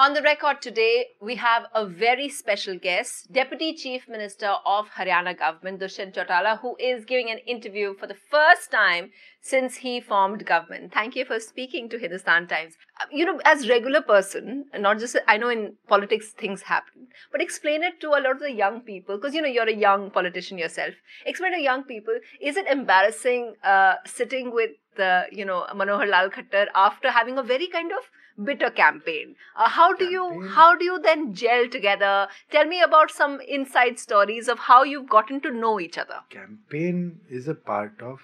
On the record today, we have a very special guest, Deputy Chief Minister of Haryana government, Dushyant Chautala, who is giving an interview for the first time since he formed government. Thank you for speaking to Hindustan Times. Uh, You know, as regular person, not just I know in politics things happen, but explain it to a lot of the young people because you know you're a young politician yourself. Explain to young people: is it embarrassing uh, sitting with uh, you know Manohar Lal Khattar after having a very kind of bitter campaign. Uh, how do you how do you then gel together? Tell me about some inside stories of how you've gotten to know each other. Campaign is a part of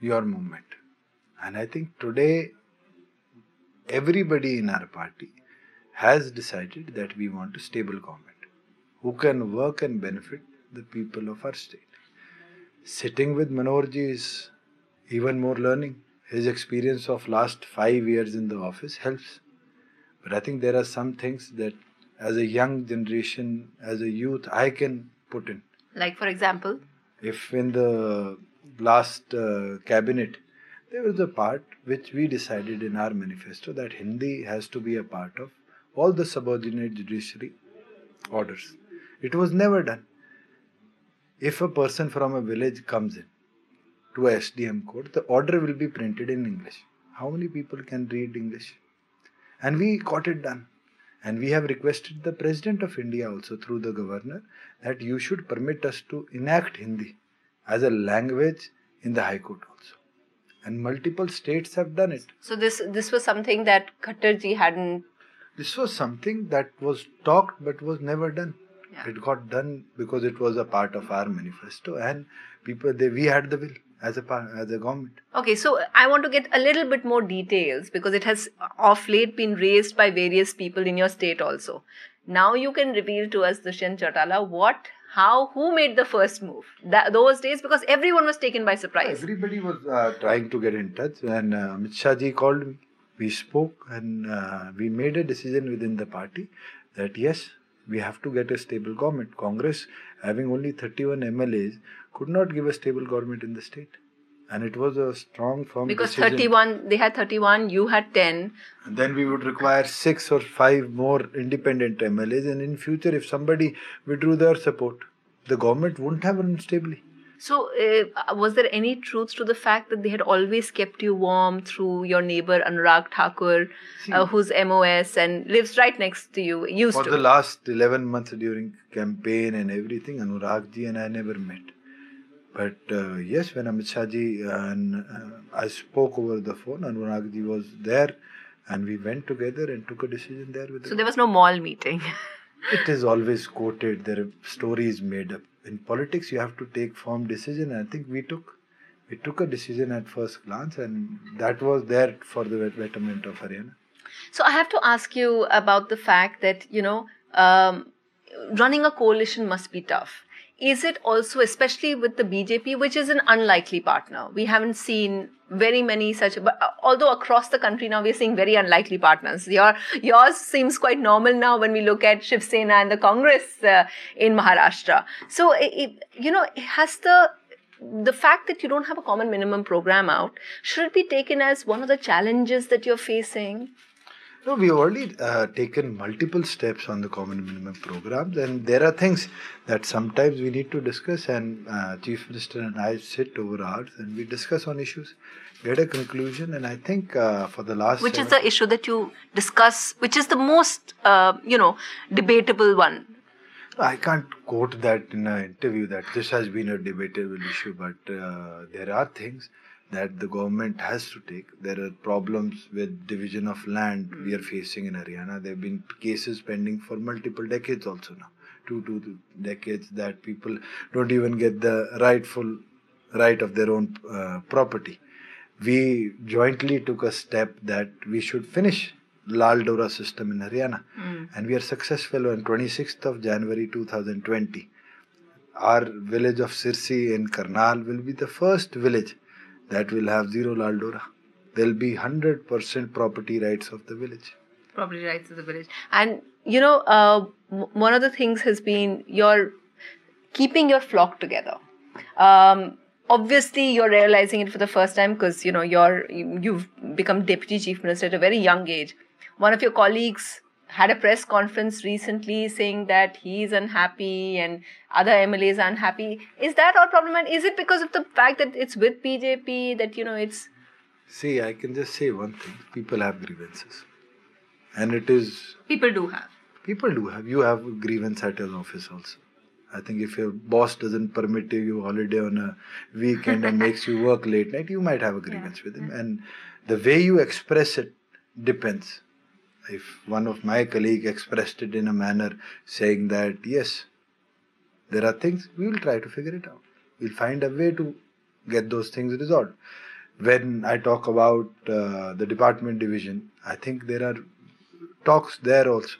your movement and i think today everybody in our party has decided that we want a stable government who can work and benefit the people of our state. Sitting with Manoharji is even more learning. His experience of last 5 years in the office helps but i think there are some things that as a young generation as a youth i can put in like for example if in the last uh, cabinet there was a part which we decided in our manifesto that Hindi has to be a part of all the subordinate judiciary orders. It was never done. If a person from a village comes in to a SDM court, the order will be printed in English. How many people can read English? And we got it done. And we have requested the President of India also through the Governor that you should permit us to enact Hindi as a language in the High Court also. And multiple states have done it. so this this was something that Khattarji hadn't This was something that was talked but was never done. Yeah. It got done because it was a part of our manifesto and people they we had the will as a as a government. Okay, so I want to get a little bit more details because it has of late been raised by various people in your state also. Now you can reveal to us, Dushyant Chautala, what, how, who made the first move? That, those days, because everyone was taken by surprise. Everybody was uh, trying to get in touch, and uh, Amit Shah ji called me. We spoke, and uh, we made a decision within the party that yes, we have to get a stable government. Congress, having only 31 MLAs, could not give a stable government in the state, and it was a strong, firm Because decision. 31, they had 31, you had 10. And then we would require six or five more independent MLAs, and in future, if somebody withdrew their support, the government wouldn't have run stably. So, uh, was there any truth to the fact that they had always kept you warm through your neighbor Anurag Thakur, uh, who's MOS and lives right next to you? Used For to. the last 11 months during campaign and everything, Anurag ji and I never met. But uh, yes, when Amit Shah ji and uh, I spoke over the phone, Anurag ji was there and we went together and took a decision there with so him. there was no mall meeting. It is always quoted, there are stories made up. In politics, you have to take firm decision. and I think we took. We took a decision at first glance, and that was there for the betterment of Haryana. So I have to ask you about the fact that you know um, running a coalition must be tough. Is it also, especially with the BJP, which is an unlikely partner? We haven't seen very many such. But uh, although across the country now we are seeing very unlikely partners. Your yours seems quite normal now when we look at Shiv Sena and the Congress uh, in Maharashtra. So i i you know, has the the fact that you don't have a common minimum program out should it be taken as one of the challenges that you're facing? No, we have already uh, taken multiple steps on the common minimum programs, and there are things that sometimes we need to discuss. And uh, Chief Minister and I sit over hours and we discuss on issues, get a conclusion. And I think uh, for the last which is the issue that you discuss which is the most uh, you know debatable one I can't quote that in an interview that this has been a debatable issue, but uh, there are things that the government has to take. There are problems with division of land we are facing in Haryana. There have been cases pending for multiple decades also now, two two decades that people don't even get the rightful right of their own uh, property. We jointly took a step that we should finish Lal Dora system in Haryana, and we are successful on 26th of January 2020. Our village of Sirsi in Karnal will be the first village that will have zero Laldora. There'll be 100% property rights of the village. Property rights of the village. And, you know, uh, one of the things has been your keeping your flock together. Um, obviously, you're realizing it for the first time because, you know, you're, you've become deputy chief minister at a very young age. One of your colleagues had a press conference recently saying that he's unhappy and other MLAs are unhappy. Is that our problem? And is it because of the fact that it's with BJP that, you know, it's See, I can just say one thing people have grievances. And it is, people do have. people do have, you have a grievance at your office also. I think if your boss doesn't permit you holiday on a weekend and makes you work late night, you might have a grievance with him. And the way you express it depends. If one of my colleague expressed it in a manner saying that yes, there are things, we will try to figure it out. We'll find a way to get those things resolved. When I talk about uh, the department division, I think there are talks there also.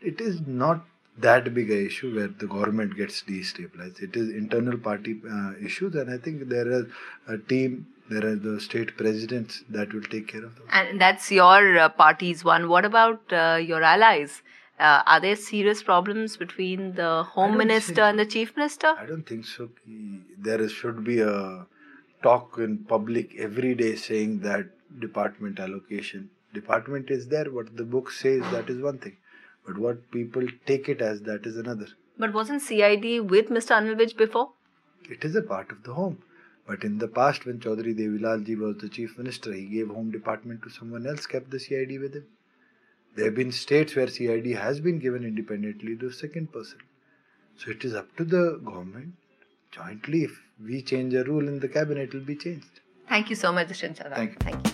It is not that big a issue where the government gets destabilized. It is internal party uh, issues, and I think there is a team, there are the state presidents that will take care of those. And that's your uh, party's one. What about uh, your allies? Uh, are there serious problems between the Home Minister and the Chief Minister? I don't think so. There is- should be a talk in public every day saying that department allocation. Department is there. What the book says that is one thing, but what people take it as that is another. But wasn't CID with Mr. Anil Vij before? It is a part of the home. But in the past, when Chaudhary Chaudhry Devilalji was the chief minister, he gave home department to someone else, kept the CID with him. There have been states where CID has been given independently to a second person. So it is up to the government jointly. If we change a rule in the cabinet, it will be changed. Thank you so much, Chadha. Thank you. Thank you.